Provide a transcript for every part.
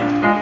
John.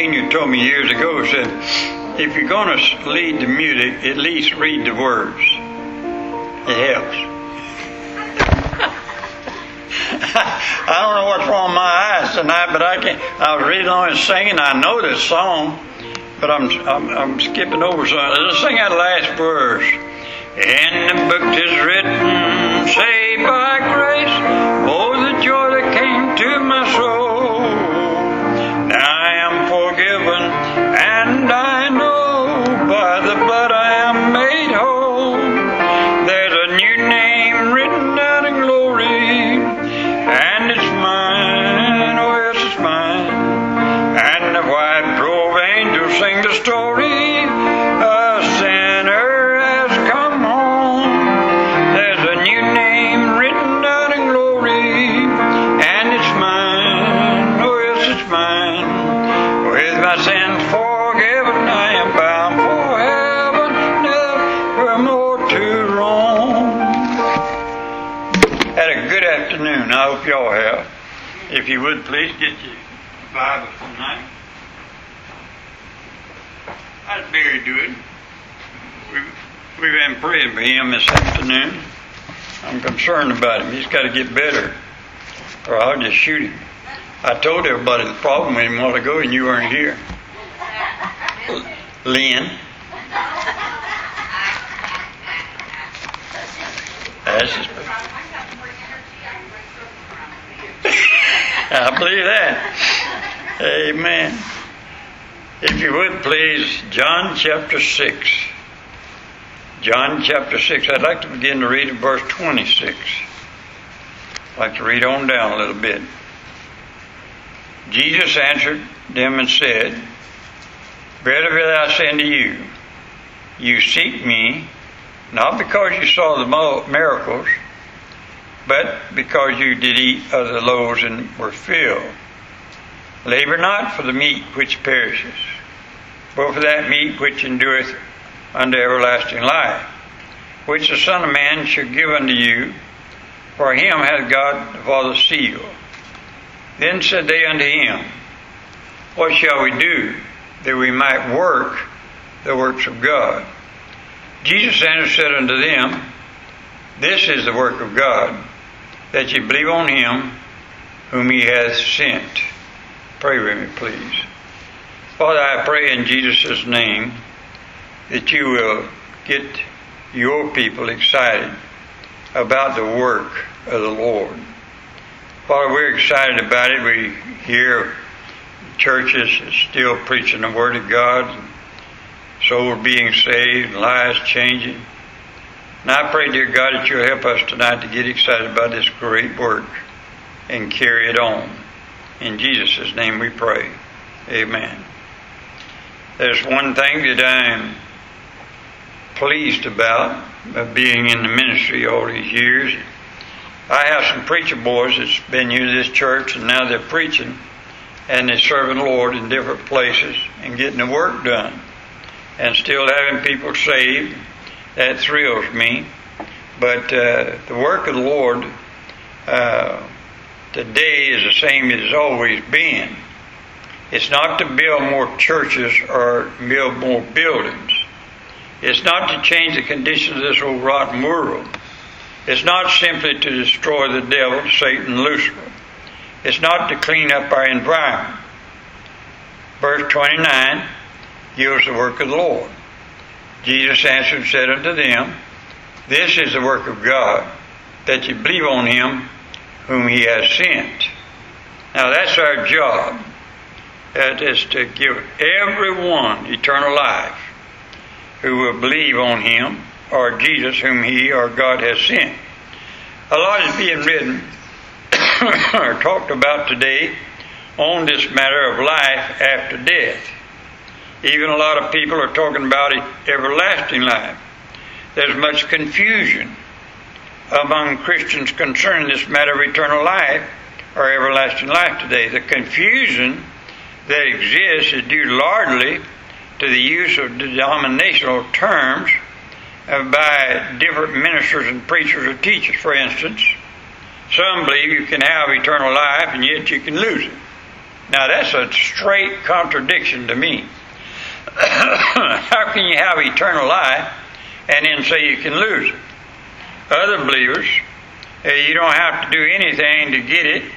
Sr. told me years ago, said, if you're going to lead the music, at least read the words. It helps. I don't know what's wrong with my eyes tonight, but I can I was reading on and singing. I know this song, but I'm I'm, I'm skipping over something. Let's sing that last verse. In the book is written, saved by grace. You would please get your Bible tonight. How's Barry doing? We've, we've been praying for him this afternoon. I'm concerned about him. He's got to get better, or I'll just shoot him. I told everybody the problem with him a while ago, and you weren't here. Lynn. That's his. I believe that. Amen. If you would please, John chapter 6. John chapter 6. I'd like to begin to read at verse 26. I'd like to read on down a little bit. Jesus answered them and said, Verily, verily, I say unto you, you seek me, not because you saw the miracles, but because you did eat of the loaves and were filled. Labor not for the meat which perishes, but for that meat which endureth unto everlasting life, which the Son of Man shall give unto you, for him hath God the Father sealed. Then said they unto him, What shall we do that we might work the works of God? Jesus answered said unto them, This is the work of God, that ye believe on him whom he hath sent. Pray with me, please. Father, I pray in Jesus' name that you will get your people excited about the work of the Lord. Father, we're excited about it. We hear churches still preaching the Word of God, souls being saved, lives changing. And I pray, dear God, that you'll help us tonight to get excited about this great work and carry it on. In Jesus' name we pray. Amen. There's one thing that I'm pleased about, being in the ministry all these years. I have some preacher boys that's been here to this church and now they're preaching and they're serving the Lord in different places and getting the work done and still having people saved. That thrills me. But uh, the work of the Lord uh, today is the same as it's always been. It's not to build more churches or build more buildings. It's not to change the conditions of this old rotten world. It's not simply to destroy the devil, Satan, Lucifer. It's not to clean up our environment. Verse 29 gives the work of the Lord. Jesus answered and said unto them, This is the work of God, that you believe on him whom he has sent. Now that's our job. That is to give everyone eternal life who will believe on him or Jesus whom he or God has sent. A lot is being written or talked about today on this matter of life after death. Even a lot of people are talking about everlasting life. There's much confusion among Christians concerning this matter of eternal life or everlasting life today. The confusion that exists is due largely to the use of denominational terms uh, by different ministers and preachers or teachers, for instance. Some believe you can have eternal life and yet you can lose it. Now that's a straight contradiction to me. How can you have eternal life and then say you can lose it? Other believers, uh, you don't have to do anything to get it,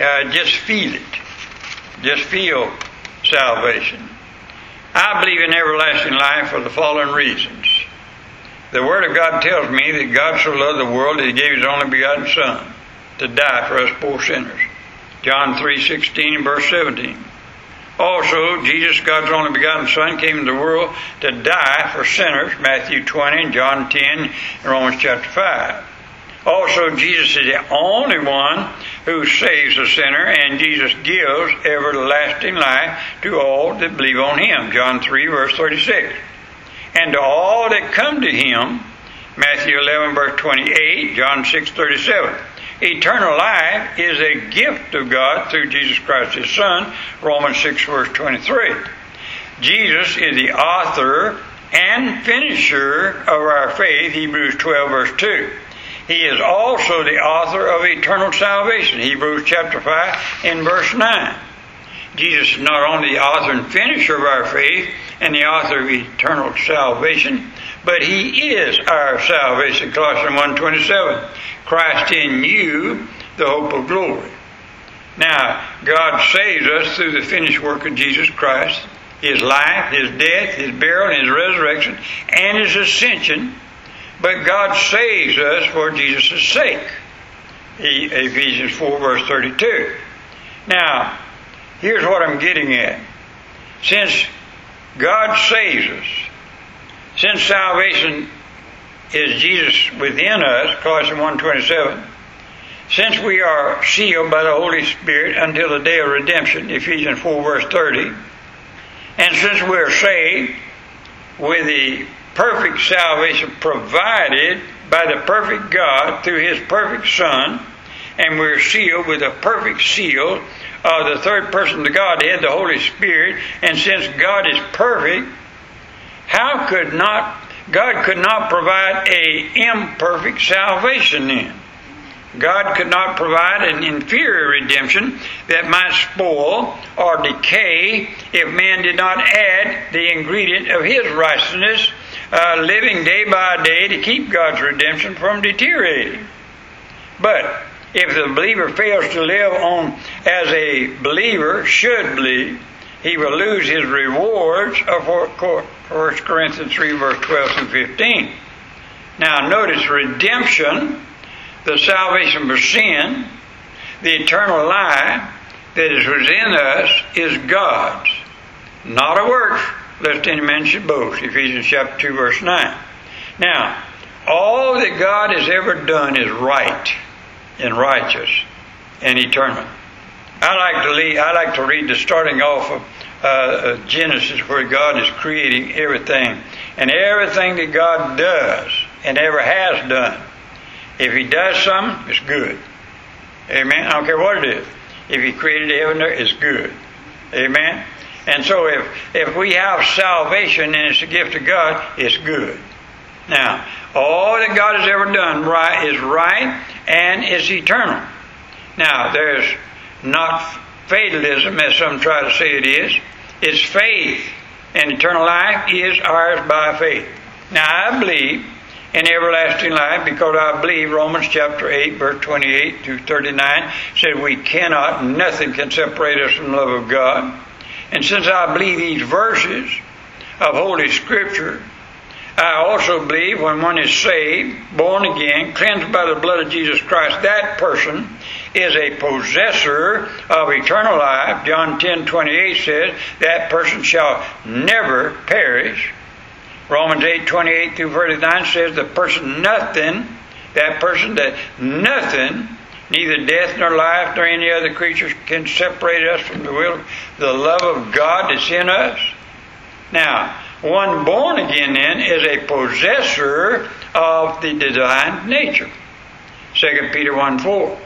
uh, just feel it. Just feel salvation. I believe in everlasting life for the following reasons. The Word of God tells me that God so loved the world that He gave His only begotten Son to die for us poor sinners. John 3:16 and verse 17. Also, Jesus, God's only begotten Son, came into the world to die for sinners, Matthew 20 and John 10 and Romans chapter 5. Also, Jesus is the only one who saves a sinner, and Jesus gives everlasting life to all that believe on Him, John 3 verse 36. And to all that come to Him, Matthew 11 verse 28, John 6 37. Eternal life is a gift of God through Jesus Christ His Son, Romans 6 verse 23. Jesus is the author and finisher of our faith, Hebrews 12 verse 2. He is also the author of eternal salvation, Hebrews chapter 5 in verse 9. Jesus is not only the author and finisher of our faith and the author of eternal salvation, but he is our salvation. Colossians 1.27. Christ in you, the hope of glory. Now, God saves us through the finished work of Jesus Christ, His life, His death, His burial, His resurrection, and His ascension. But God saves us for Jesus' sake. Ephesians 4 verse 32. Now, here's what I'm getting at. Since God saves us, since salvation is Jesus within us, Colossians 1.27, since we are sealed by the Holy Spirit until the day of redemption, Ephesians 4 verse 30, and since we are saved with the perfect salvation provided by the perfect God through His perfect Son, and we're sealed with a perfect seal of the third person of the Godhead, the Holy Spirit, and since God is perfect, how could not God could not provide a imperfect salvation then? God could not provide an inferior redemption that might spoil or decay if man did not add the ingredient of his righteousness, uh, living day by day to keep God's redemption from deteriorating. But if the believer fails to live on as a believer should believe, he will lose his rewards of 1 Corinthians 3, verse 12 through 15. Now, notice redemption, the salvation for sin, the eternal life that is within us is God's, not a work, lest any man should boast. Ephesians chapter 2, verse 9. Now, all that God has ever done is right and righteous and eternal. I like to lead, I like to read the starting off of uh, Genesis where God is creating everything. And everything that God does and ever has done, if He does something, it's good. Amen. I don't care what it is. If He created heaven it's good. Amen. And so if, if we have salvation and it's a gift of God, it's good. Now, all that God has ever done right is right and is eternal. Now, there's not fatalism, as some try to say it is. It's faith, and eternal life is ours by faith. Now, I believe in everlasting life because I believe Romans chapter 8, verse 28 to 39 said we cannot, nothing can separate us from the love of God. And since I believe these verses of Holy Scripture, I also believe when one is saved, born again, cleansed by the blood of Jesus Christ, that person is a possessor of eternal life. John 10 28 says, that person shall never perish. Romans 8 28 through 39 says, the person nothing, that person that nothing, neither death nor life nor any other creature can separate us from the will, the love of God that's in us. Now, one born again then is a possessor of the divine nature. 2 Peter 1 4.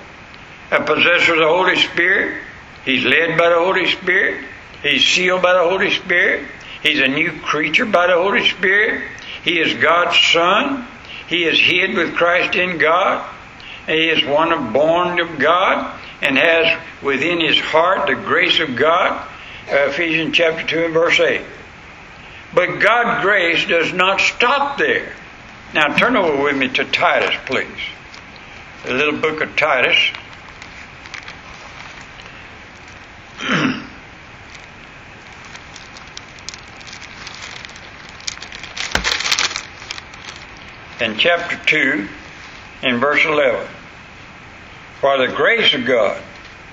A possessor of the Holy Spirit. He's led by the Holy Spirit. He's sealed by the Holy Spirit. He's a new creature by the Holy Spirit. He is God's Son. He is hid with Christ in God. He is one born of God and has within his heart the grace of God. Ephesians chapter 2 and verse 8. But God's grace does not stop there. Now turn over with me to Titus, please. The little book of Titus. in chapter 2, in verse 11. For the grace of God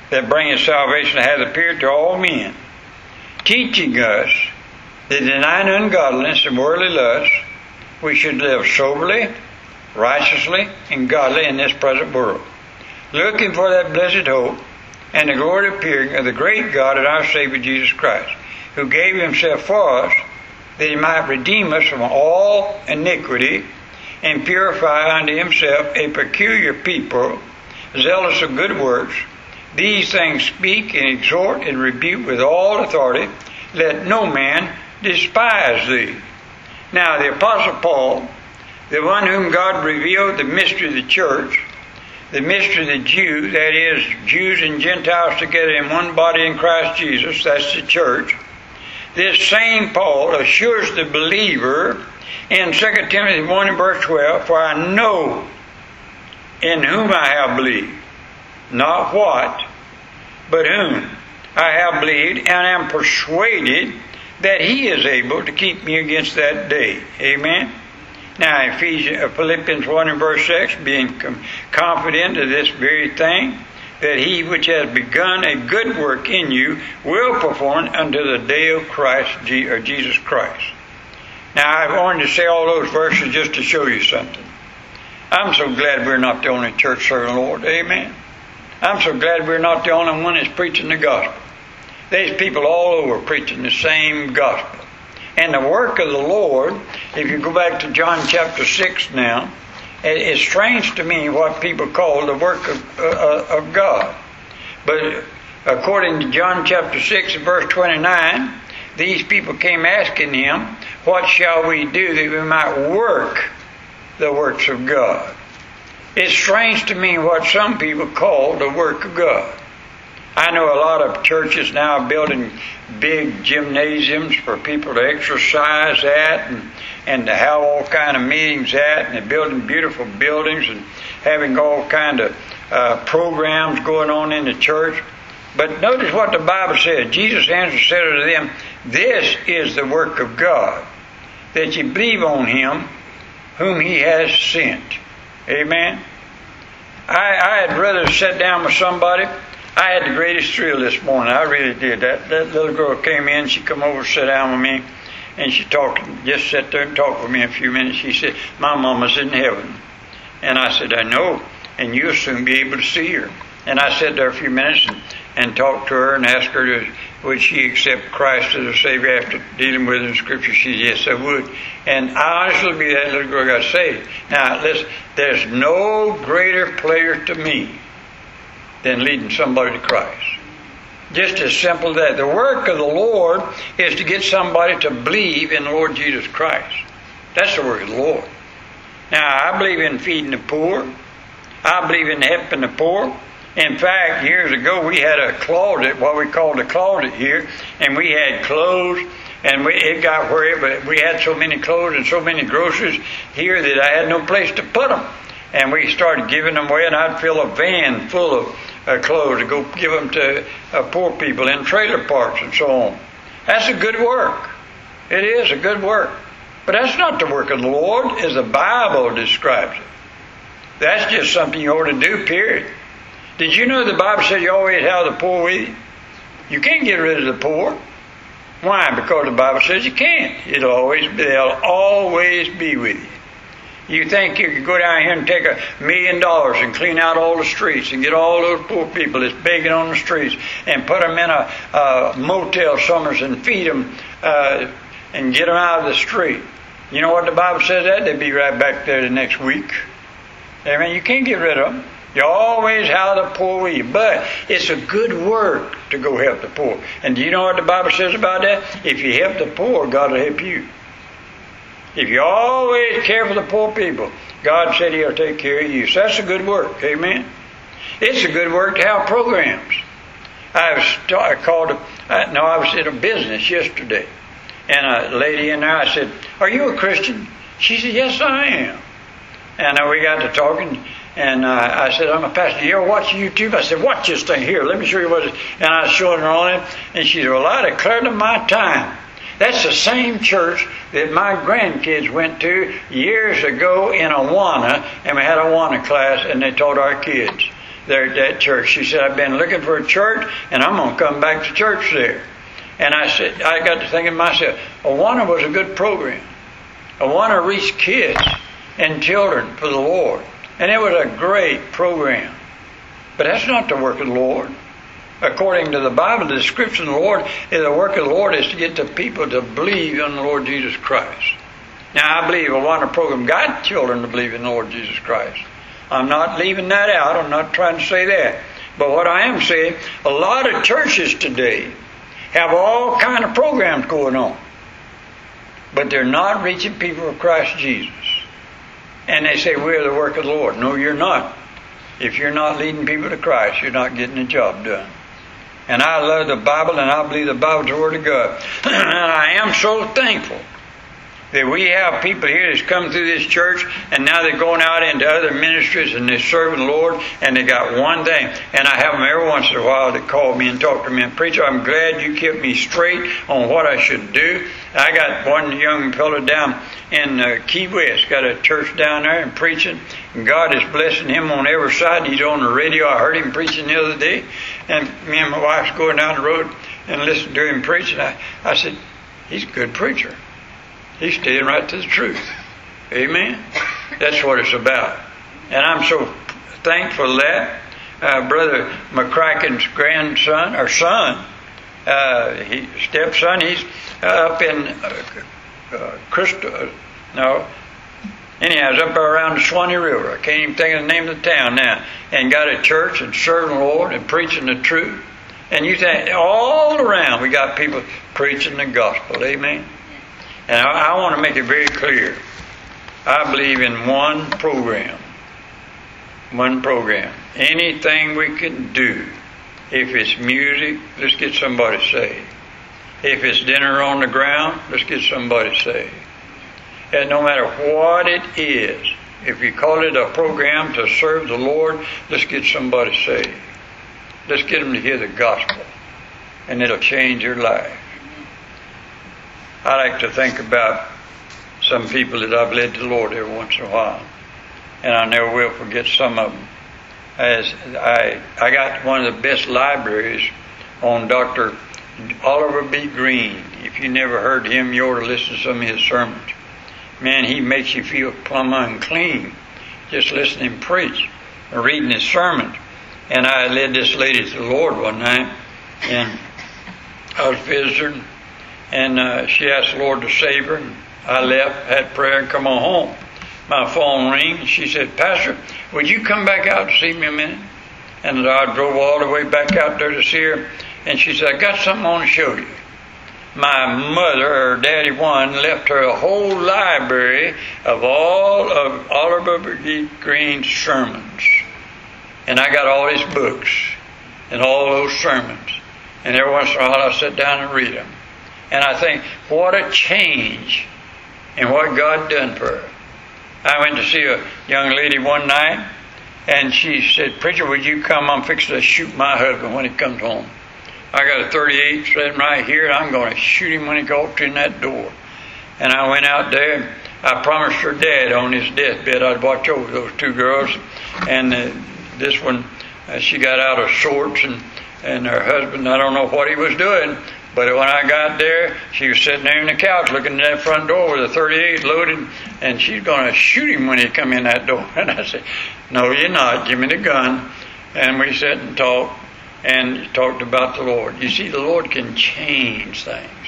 that bringeth salvation hath appeared to all men, teaching us that denying ungodliness and worldly lusts, we should live soberly, righteously, and godly in this present world, looking for that blessed hope and the glory appearing of the great God and our Savior Jesus Christ, who gave himself for us that he might redeem us from all iniquity and purify unto himself a peculiar people, zealous of good works. These things speak and exhort and rebuke with all authority. Let no man despise thee. Now, the Apostle Paul, the one whom God revealed the mystery of the church, the mystery of the Jew, that is, Jews and Gentiles together in one body in Christ Jesus, that's the church. This same Paul assures the believer in 2 Timothy 1 and verse 12, For I know in whom I have believed, not what, but whom I have believed, and am persuaded that he is able to keep me against that day. Amen. Now, Ephesians, uh, Philippians 1 and verse 6, being confident of this very thing, that he which has begun a good work in you will perform unto the day of Christ, or Jesus Christ. Now, I wanted to say all those verses just to show you something. I'm so glad we're not the only church serving the Lord. Amen. I'm so glad we're not the only one that's preaching the gospel. There's people all over preaching the same gospel. And the work of the Lord, if you go back to John chapter 6 now, it's strange to me what people call the work of, uh, of God. But according to John chapter 6 verse 29, these people came asking him, What shall we do that we might work the works of God? It's strange to me what some people call the work of God. I know a lot of churches now building big gymnasiums for people to exercise at and, and to have all kind of meetings at, and they're building beautiful buildings and having all kind of uh, programs going on in the church. But notice what the Bible says. Jesus answered said unto them, This is the work of God, that ye believe on him whom he has sent. Amen. I, I had rather sit down with somebody. I had the greatest thrill this morning. I really did. That that little girl came in, she come over, sat down with me, and she talked just sat there and talked with me a few minutes. She said, My mama's in heaven. And I said, I know, and you'll soon be able to see her. And I sat there a few minutes and, and talked to her and asked her to, would she accept Christ as a Savior after dealing with her in Scripture. She said, yes, I would. And I honestly believe that little girl got saved. Now, listen, there's no greater pleasure to me than leading somebody to Christ. Just as simple as that. The work of the Lord is to get somebody to believe in the Lord Jesus Christ. That's the work of the Lord. Now, I believe in feeding the poor. I believe in helping the poor. In fact, years ago we had a closet, what we called a closet here, and we had clothes, and we, it got where we had so many clothes and so many groceries here that I had no place to put them. And we started giving them away, and I'd fill a van full of uh, clothes to go give them to uh, poor people in trailer parks and so on. That's a good work. It is a good work. But that's not the work of the Lord as the Bible describes it. That's just something you ought to do, period. Did you know the Bible said you always have the poor with you? You can't get rid of the poor. Why? Because the Bible says you can't. It'll always they'll always be with you. You think you could go down here and take a million dollars and clean out all the streets and get all those poor people that's begging on the streets and put them in a, a motel summers and feed them uh, and get them out of the street. You know what the Bible says that? They'd be right back there the next week. I mean, You can't get rid of them. You always have the poor with you. But it's a good work to go help the poor. And do you know what the Bible says about that? If you help the poor, God will help you. If you always care for the poor people, God said He'll take care of you. So that's a good work. Amen. It's a good work to have programs. I was I called. A, no, I was in a business yesterday, and a lady in there. I said, "Are you a Christian?" She said, "Yes, I am." And uh, we got to talking, and uh, I said, I'm a pastor. You ever watch YouTube? I said, watch this thing here. Let me show you what it is. And I was showing her on it, and she said, well, I declare to my time. That's the same church that my grandkids went to years ago in Awana, and we had Awana class, and they taught our kids there at that church. She said, I've been looking for a church, and I'm going to come back to church there. And I said, I got to thinking myself, Awana was a good program. Awana reached kids and children for the Lord. And it was a great program. But that's not the work of the Lord. According to the Bible, the description of the Lord the work of the Lord is to get the people to believe in the Lord Jesus Christ. Now, I believe Awana program got children to believe in the Lord Jesus Christ. I'm not leaving that out. I'm not trying to say that. But what I am saying, a lot of churches today have all kind of programs going on, but they're not reaching people for Christ Jesus. And they say, We're the work of the Lord. No, you're not. If you're not leading people to Christ, you're not getting the job done. And I love the Bible, and I believe the Bible's the Word of God. and I am so thankful that we have people here that's come through this church and now they're going out into other ministries and they're serving the Lord and they got one thing. And I have them every once in a while that call me and talk to me and preacher, I'm glad you kept me straight on what I should do. I got one young fellow down in uh, Key West, got a church down there and preaching, and God is blessing him on every side. He's on the radio. I heard him preaching the other day, and me and my wife's going down the road and listening to him preaching. I, I said, he's a good preacher. He's staying right to the truth. Amen. That's what it's about, and I'm so thankful that. Uh, Brother McCracken's grandson or son uh, he, stepson, he's uh, up in uh, uh, Crystal, no, anyhow, he's up around the Swanee River. I can't even think of the name of the town now. And got a church and serving the Lord and preaching the truth. And you think all around we got people preaching the gospel. Amen. And I, I want to make it very clear. I believe in one program. One program. Anything we can do if it's music, let's get somebody saved. If it's dinner on the ground, let's get somebody saved. And no matter what it is, if you call it a program to serve the Lord, let's get somebody saved. Let's get them to hear the gospel, and it'll change your life. I like to think about some people that I've led to the Lord every once in a while, and I never will forget some of them as I I got one of the best libraries on Dr. Oliver B. Greene. If you never heard him, you ought to listen to some of his sermons. Man, he makes you feel plumb unclean just listening him preach or reading his sermons. And I led this lady to the Lord one night, and I was visiting, and uh, she asked the Lord to save her. And I left, had prayer, and come on home my phone ring. And she said, Pastor, would you come back out to see me a minute? And I drove all the way back out there to see her. And she said, I got something I want to show you. My mother, or daddy one, left her a whole library of all of Oliver B. Greene's sermons. And I got all his books and all those sermons. And every once in a while I sit down and read them. And I think, what a change in what God done for her. I went to see a young lady one night, and she said, Preacher, would you come? I'm fixing to shoot my husband when he comes home. I got a 38 sitting right here, and I'm going to shoot him when he walks in that door. And I went out there. I promised her dad on his deathbed I'd watch over those two girls. And uh, this one, uh, she got out of sorts, and, and her husband, I don't know what he was doing, but when I got there, she was sitting there in the couch looking at that front door with a 38 loaded, and she's going to shoot him when he come in that door. And I said, No, you're not. Give me the gun. And we sat and talked and talked about the Lord. You see, the Lord can change things.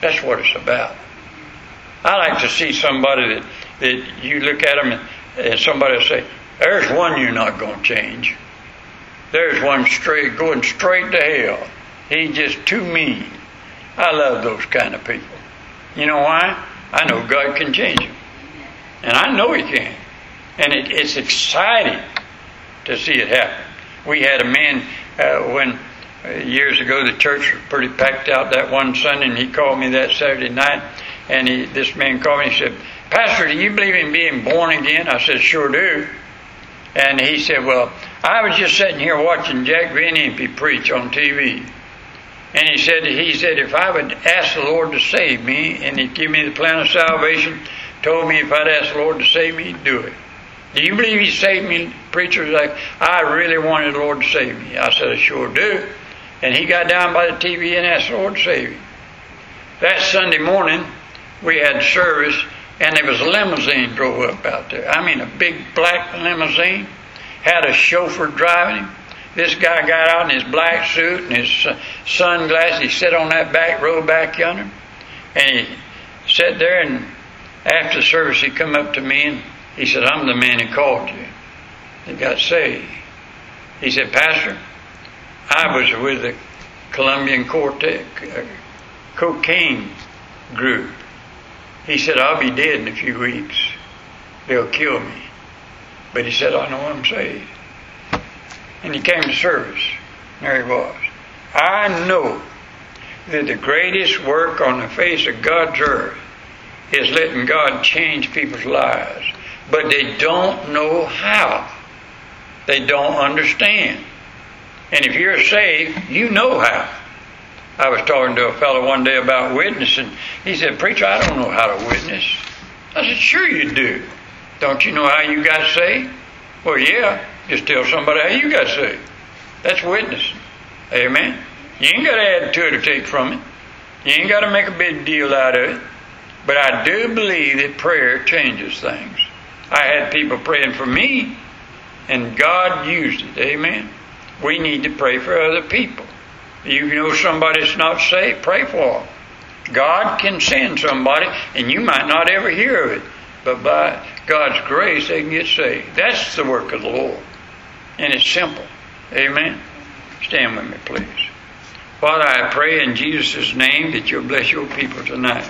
That's what it's about. I like to see somebody that, that you look at them and, and somebody will say, There's one you're not going to change. There's one straight going straight to hell. He's just too mean. I love those kind of people. You know why? I know God can change him. And I know He can. And it, it's exciting to see it happen. We had a man uh, when uh, years ago the church was pretty packed out that one Sunday, and he called me that Saturday night, and he, this man called me and said, Pastor, do you believe in being born again? I said, Sure do. And he said, Well, I was just sitting here watching Jack Van preach on TV. And he said, he said, if I would ask the Lord to save me, and he'd give me the plan of salvation, told me if I'd ask the Lord to save me, he'd do it. Do you believe he saved me? Preacher was like, I really wanted the Lord to save me. I said, I sure do. And he got down by the TV and asked the Lord to save him. That Sunday morning, we had service, and there was a limousine drove up out there. I mean, a big black limousine, had a chauffeur driving him. This guy got out in his black suit and his sunglasses. He sat on that back row back yonder, and he sat there. And after the service, he come up to me and he said, "I'm the man who called you. He got saved." He said, "Pastor, I was with the Colombian uh, cocaine group." He said, "I'll be dead in a few weeks. They'll kill me." But he said, "I know I'm saved." And he came to service. There he was. I know that the greatest work on the face of God's earth is letting God change people's lives. But they don't know how. They don't understand. And if you're saved, you know how. I was talking to a fellow one day about witnessing. He said, Preacher, I don't know how to witness. I said, Sure you do. Don't you know how you got saved? Well, yeah. Just tell somebody hey, you got saved. That's witnessing. Amen. You ain't got to add to it or take from it. You ain't got to make a big deal out of it. But I do believe that prayer changes things. I had people praying for me, and God used it. Amen. We need to pray for other people. You know somebody that's not saved, pray for them. God can send somebody, and you might not ever hear of it, but by God's grace, they can get saved. That's the work of the Lord. And it's simple. Amen. Stand with me, please. Father, I pray in Jesus' name that you'll bless your people tonight.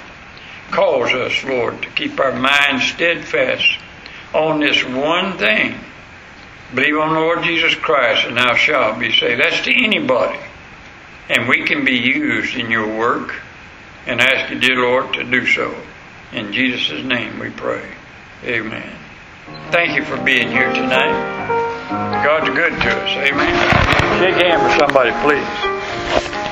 Cause us, Lord, to keep our minds steadfast on this one thing. Believe on the Lord Jesus Christ and thou shalt be saved. That's to anybody. And we can be used in your work and ask you, dear Lord, to do so. In Jesus' name we pray. Amen. Thank you for being here tonight. God's good to us. Amen. Shake hands for somebody, please.